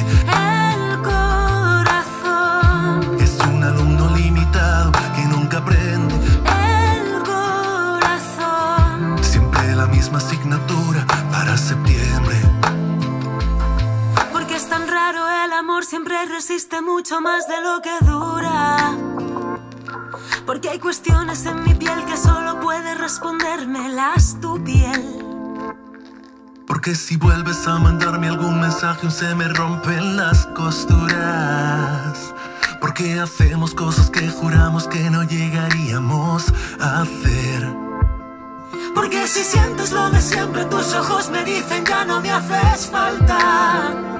Siempre resiste mucho más de lo que dura. Porque hay cuestiones en mi piel que solo puede respondérmelas tu piel. Porque si vuelves a mandarme algún mensaje se me rompen las costuras. Porque hacemos cosas que juramos que no llegaríamos a hacer. Porque si sientes lo de siempre, tus ojos me dicen ya no me haces falta.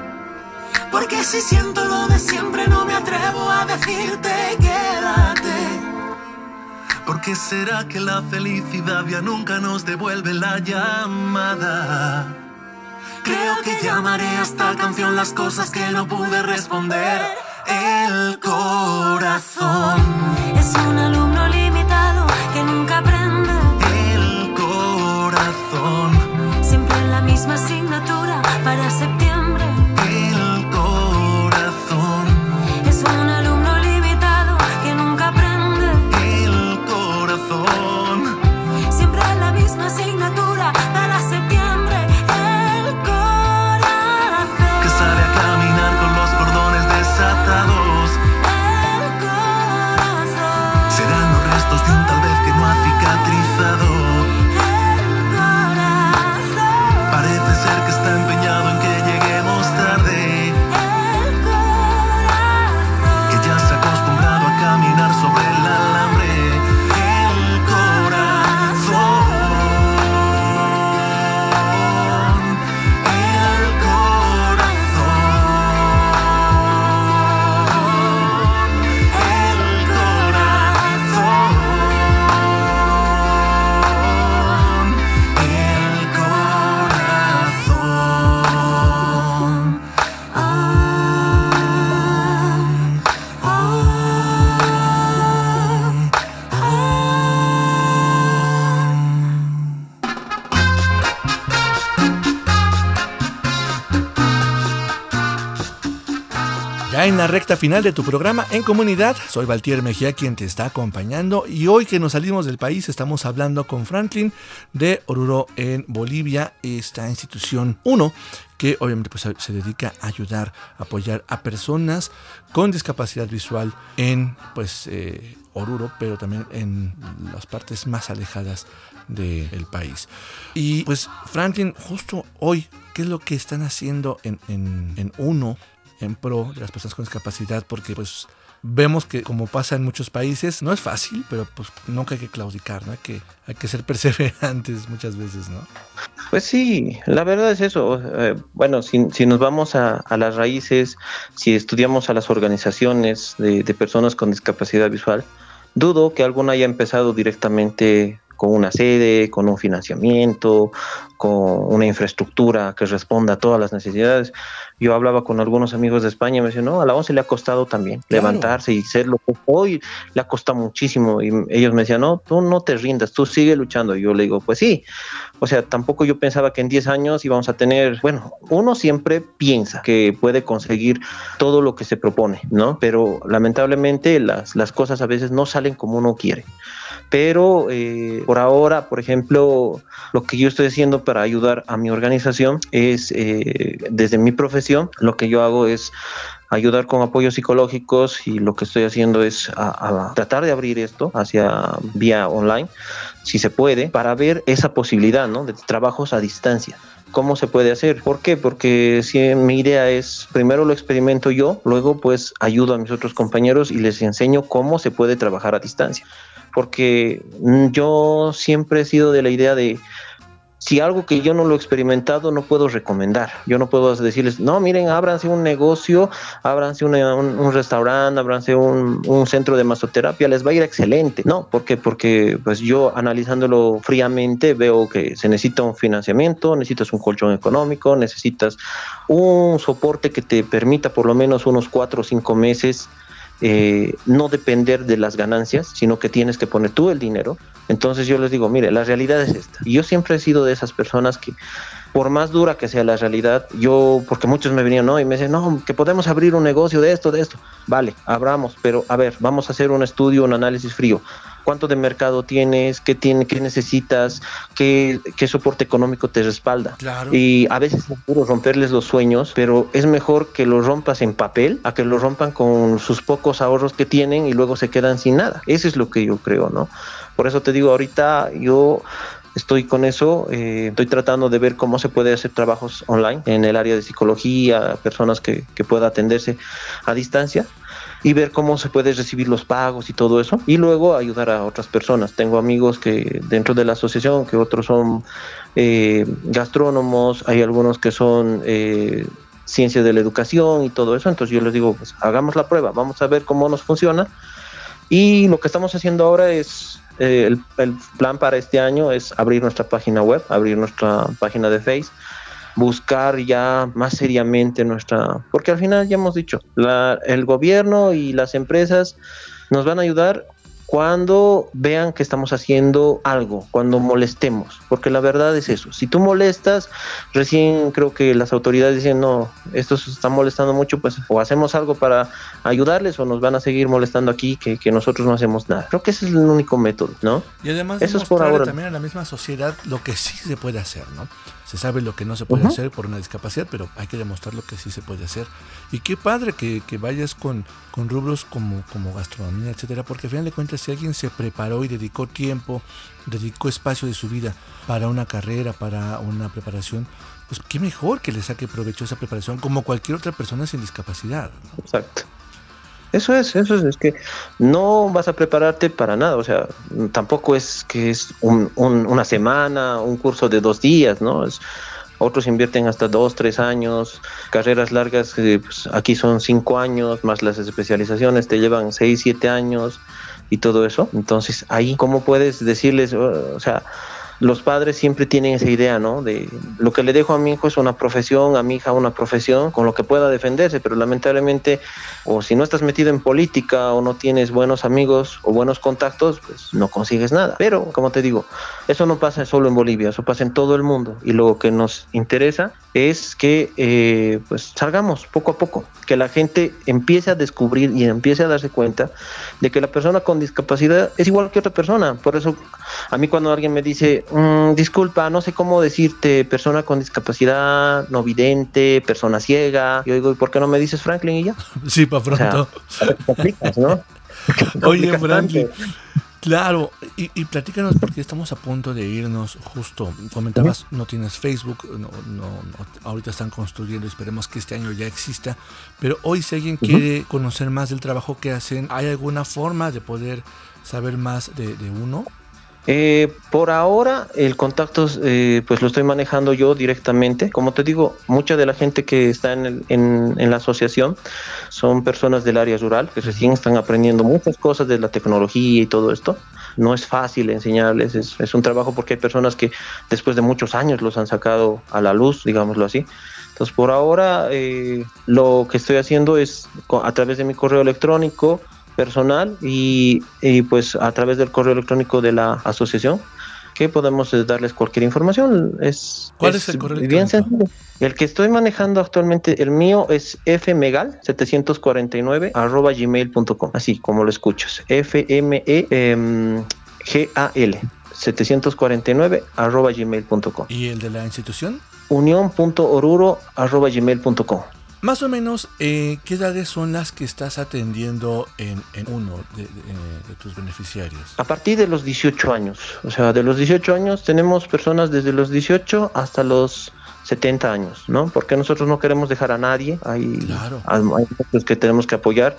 Porque si siento lo de siempre, no me atrevo a decirte quédate. ¿Por qué será que la felicidad ya nunca nos devuelve la llamada? Creo que llamaré a esta canción las cosas que no pude responder. El corazón, la recta final de tu programa en comunidad, soy Valtier Mejía quien te está acompañando. Y hoy que nos salimos del país estamos hablando con Franklin de Oruro en Bolivia, esta institución. 1 que obviamente pues, se dedica a ayudar, apoyar a personas con discapacidad visual en pues eh, Oruro, pero también en las partes más alejadas del país. Y pues Franklin, justo hoy, ¿qué es lo que están haciendo en, en, en uno en pro de las personas con discapacidad? Porque pues vemos que como pasa en muchos países, no es fácil, pero pues nunca hay que claudicar, ¿no? Hay que, hay que ser perseverantes muchas veces, ¿no? Pues sí, la verdad es eso. Eh, bueno, si, si, nos vamos a, las raíces, si estudiamos a las organizaciones de, de personas con discapacidad visual, dudo que alguna haya empezado directamente con una sede, con un financiamiento, con una infraestructura que responda a todas las necesidades. Yo hablaba con algunos amigos de España y me decían, no, a la ONCE le ha costado también claro. levantarse y ser lo que hoy le ha costado muchísimo. Y ellos me decían, no, tú no te rindas, tú sigue luchando. Y yo le digo, pues sí. O sea, tampoco yo pensaba que en 10 años íbamos a tener, bueno, uno siempre piensa que puede conseguir todo lo que se propone, ¿no? Pero lamentablemente las, las cosas a veces no salen como uno quiere pero eh, por ahora, por ejemplo, lo que yo estoy haciendo para ayudar a mi organización es, eh, desde mi profesión, lo que yo hago es ayudar con apoyos psicológicos y lo que estoy haciendo es tratar de abrir esto hacia vía online, si se puede, para ver esa posibilidad ¿no? de trabajos a distancia. ¿Cómo se puede hacer? ¿Por qué? Porque si mi idea es, primero lo experimento yo, luego pues ayudo a mis otros compañeros y les enseño cómo se puede trabajar a distancia porque yo siempre he sido de la idea de si algo que yo no lo he experimentado no puedo recomendar. Yo no puedo decirles, no, miren, ábranse un negocio, ábranse un, restaurante, ábranse un, un, centro de masoterapia, les va a ir excelente. No, ¿por qué? Porque pues yo analizándolo fríamente veo que se necesita un financiamiento, necesitas un colchón económico, necesitas un soporte que te permita por lo menos unos cuatro o cinco meses eh, no depender de las ganancias, sino que tienes que poner tú el dinero. Entonces yo les digo, mire, la realidad es esta. Y yo siempre he sido de esas personas que, por más dura que sea la realidad, yo, porque muchos me venían, ¿no? Y me dicen, no, que podemos abrir un negocio de esto, de esto. Vale, abramos, pero a ver, vamos a hacer un estudio, un análisis frío cuánto de mercado tienes, qué, tiene, qué necesitas, qué, qué soporte económico te respalda. Claro. Y a veces es puro romperles los sueños, pero es mejor que los rompas en papel a que los rompan con sus pocos ahorros que tienen y luego se quedan sin nada. Eso es lo que yo creo, ¿no? Por eso te digo, ahorita yo estoy con eso, eh, estoy tratando de ver cómo se puede hacer trabajos online en el área de psicología, personas que, que pueda atenderse a distancia y ver cómo se puede recibir los pagos y todo eso y luego ayudar a otras personas. Tengo amigos que dentro de la asociación, que otros son eh, gastrónomos, hay algunos que son... Eh, ciencias de la educación y todo eso, entonces yo les digo, pues hagamos la prueba, vamos a ver cómo nos funciona y lo que estamos haciendo ahora es eh, el, el, plan para este año es abrir nuestra página web, abrir nuestra página de Face, buscar ya más seriamente nuestra, porque al final ya hemos dicho, la, el gobierno y las empresas nos van a ayudar cuando vean que estamos haciendo algo, cuando molestemos, porque la verdad es eso, si tú molestas, recién creo que las autoridades dicen, no, esto se está molestando mucho, pues o hacemos algo para ayudarles o nos van a seguir molestando aquí que, que nosotros no hacemos nada. Creo que ese es el único método, ¿no? Y además eso es por ahora. también a la misma sociedad lo que sí se puede hacer, ¿no? Se sabe lo que no se puede uh -huh. hacer por una discapacidad, pero hay que demostrar lo que sí se puede hacer. Y qué padre que, que vayas con, con rubros como, como gastronomía, etcétera, porque al final de cuentas, si alguien se preparó y dedicó tiempo, dedicó espacio de su vida para una carrera, para una preparación, pues qué mejor que le saque provecho a esa preparación como cualquier otra persona sin discapacidad. ¿no? Exacto. Eso es, eso es, es que no vas a prepararte para nada, o sea, tampoco es que es un, un, una semana, un curso de dos días, ¿no? Otros invierten hasta dos, tres años, carreras largas, eh, pues aquí son cinco años, más las especializaciones te llevan seis, siete años y todo eso. Entonces, ahí, ¿cómo puedes decirles, o sea, los padres siempre tienen esa idea, ¿no? De lo que le dejo a mi hijo es una profesión, a mi hija una profesión con lo que pueda defenderse, pero lamentablemente, o si no estás metido en política o no tienes buenos amigos o buenos contactos, pues no consigues nada. Pero, como te digo, eso no pasa solo en Bolivia, eso pasa en todo el mundo. Y lo que nos interesa es que eh, pues salgamos poco a poco, que la gente empiece a descubrir y empiece a darse cuenta de que la persona con discapacidad es igual que otra persona. Por eso a mí cuando alguien me dice, mm, disculpa, no sé cómo decirte persona con discapacidad, no vidente, persona ciega, yo digo, ¿y por qué no me dices Franklin y ya? Sí, para pronto. ¿no? Oye, Franklin. Claro, y, y, platícanos porque estamos a punto de irnos justo. Comentabas, no tienes Facebook, no, no, ahorita están construyendo, esperemos que este año ya exista, pero hoy si alguien quiere conocer más del trabajo que hacen, ¿hay alguna forma de poder saber más de, de uno? Eh, por ahora el contacto eh, pues lo estoy manejando yo directamente. Como te digo, mucha de la gente que está en, el, en, la asociación son personas del área rural que recién están aprendiendo muchas cosas de la tecnología y todo esto. No es fácil enseñarles, es, es un trabajo porque hay personas que después de muchos años los han sacado a la luz, digámoslo así. Entonces por ahora eh, lo que estoy haciendo es a través de mi correo electrónico personal y, y, pues a través del correo electrónico de la asociación que podemos darles cualquier información. Es, ¿Cuál es, es el correo bien sencillo. El que estoy manejando actualmente, el mío es fmegal749 arroba gmail.com, así como lo escuchas, F-M-E-G-A-L. 749 arroba gmail.com. ¿Y el de la institución? unión.oruro arroba gmail.com. Más o menos, eh, ¿qué edades son las que estás atendiendo en, en uno de, de, de, tus beneficiarios? A partir de los 18 años. O sea, de los 18 años tenemos personas desde los 18 hasta los 70 años, ¿no? Porque nosotros no queremos dejar a nadie. Hay, claro. hay muchos que tenemos que apoyar.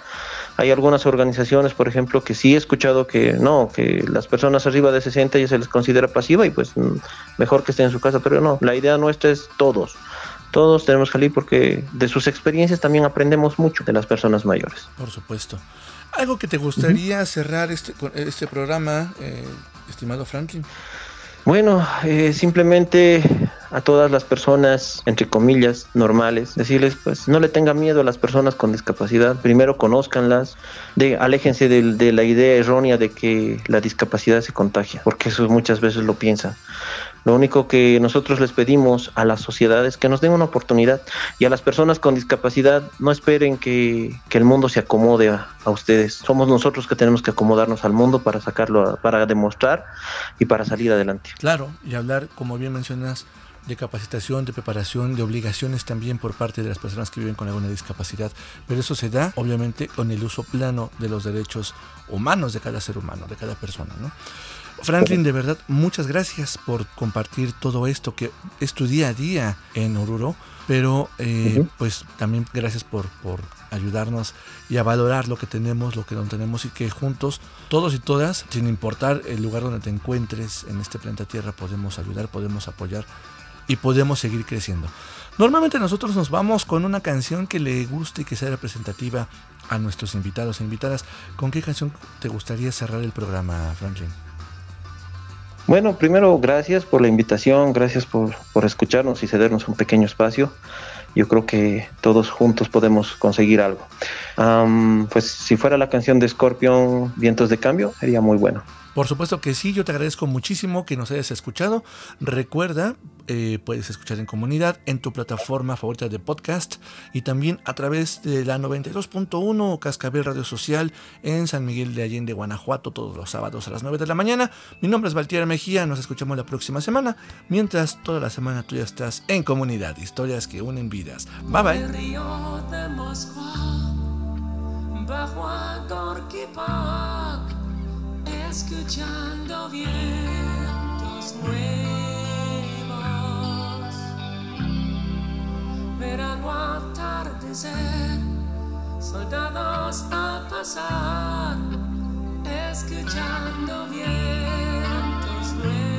Hay algunas organizaciones, por ejemplo, que sí he escuchado que no, que las personas arriba de 60 ya se les considera pasiva y pues mejor que estén en su casa, pero no, la idea nuestra es todos todos tenemos que salir porque de sus experiencias también aprendemos mucho de las personas mayores. Por supuesto. ¿Algo que te gustaría uh -huh. cerrar este, este programa, eh, estimado Franklin? Bueno, eh, simplemente a todas las personas, entre comillas, normales, decirles, pues no le tengan miedo a las personas con discapacidad, primero conózcanlas, de, aléjense de, de la idea errónea de que la discapacidad se contagia, porque eso muchas veces lo piensan. Lo único que nosotros les pedimos a la sociedad es que nos den una oportunidad y a las personas con discapacidad no esperen que, que el mundo se acomode a, ustedes. Somos nosotros que tenemos que acomodarnos al mundo para sacarlo, para demostrar y para salir adelante. Claro, y hablar, como bien mencionas, de capacitación, de preparación, de obligaciones también por parte de las personas que viven con alguna discapacidad. Pero eso se da, obviamente, con el uso plano de los derechos humanos de cada ser humano, de cada persona, ¿no? Franklin, de verdad, muchas gracias por compartir todo esto que es tu día a día en Oruro, pero eh, uh -huh. pues también gracias por, por ayudarnos y a valorar lo que tenemos, lo que no tenemos y que juntos, todos y todas, sin importar el lugar donde te encuentres en este planeta Tierra, podemos ayudar, podemos apoyar y podemos seguir creciendo. Normalmente nosotros nos vamos con una canción que le guste y que sea representativa a nuestros invitados e invitadas. ¿Con qué canción te gustaría cerrar el programa, Franklin? Bueno, primero gracias por la invitación, gracias por, por, escucharnos y cedernos un pequeño espacio. Yo creo que todos juntos podemos conseguir algo. Um, pues si fuera la canción de Scorpion, Vientos de Cambio, sería muy bueno. Por supuesto que sí, yo te agradezco muchísimo que nos hayas escuchado. Recuerda, eh, puedes escuchar en comunidad, en tu plataforma favorita de podcast y también a través de la 92.1 Cascabel Radio Social en San Miguel de Allende, Guanajuato, todos los sábados a las 9 de la mañana. Mi nombre es Valtier Mejía, nos escuchamos la próxima semana, mientras toda la semana tú ya estás en comunidad, historias que unen vidas. Bye bye. Escuchando vientos nuevos, verano atardecer, soldados a pasar, escuchando vientos nuevos.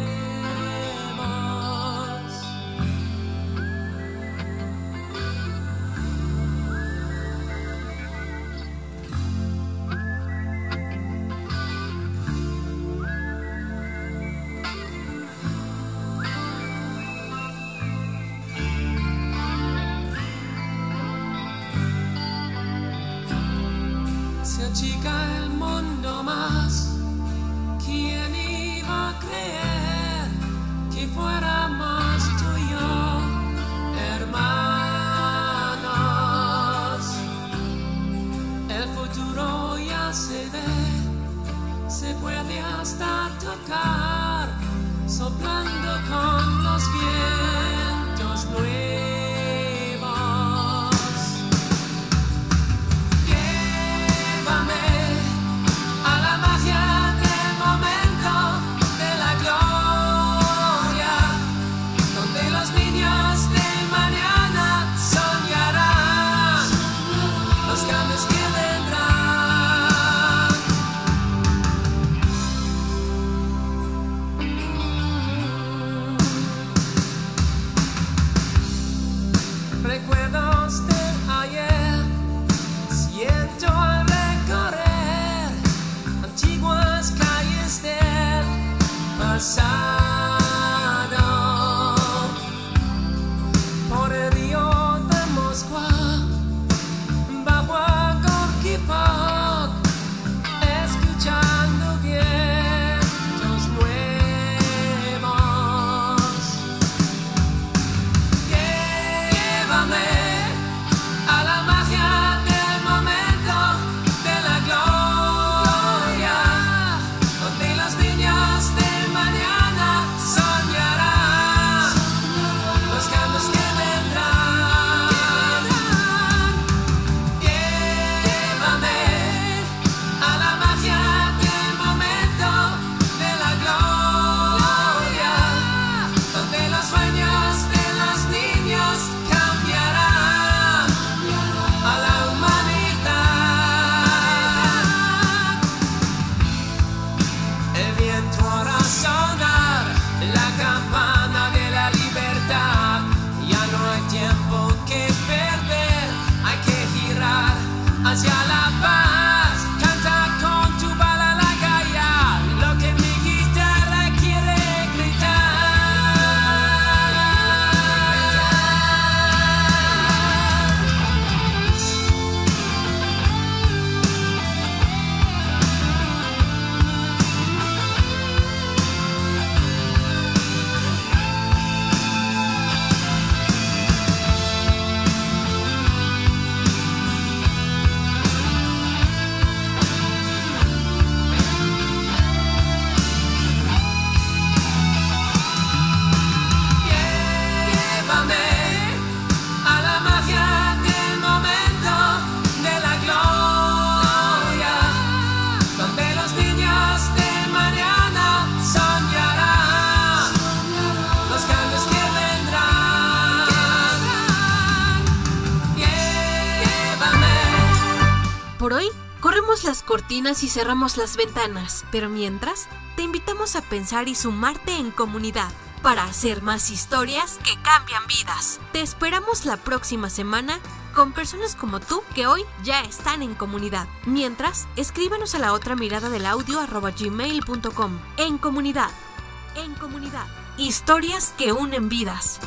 y cerramos las ventanas, pero mientras, te invitamos a pensar y sumarte en comunidad para hacer más historias que cambian vidas. Te esperamos la próxima semana con personas como tú que hoy ya están en comunidad. Mientras, escríbanos a la otra mirada del audio arroba gmail.com. En comunidad. En comunidad. Historias que unen vidas.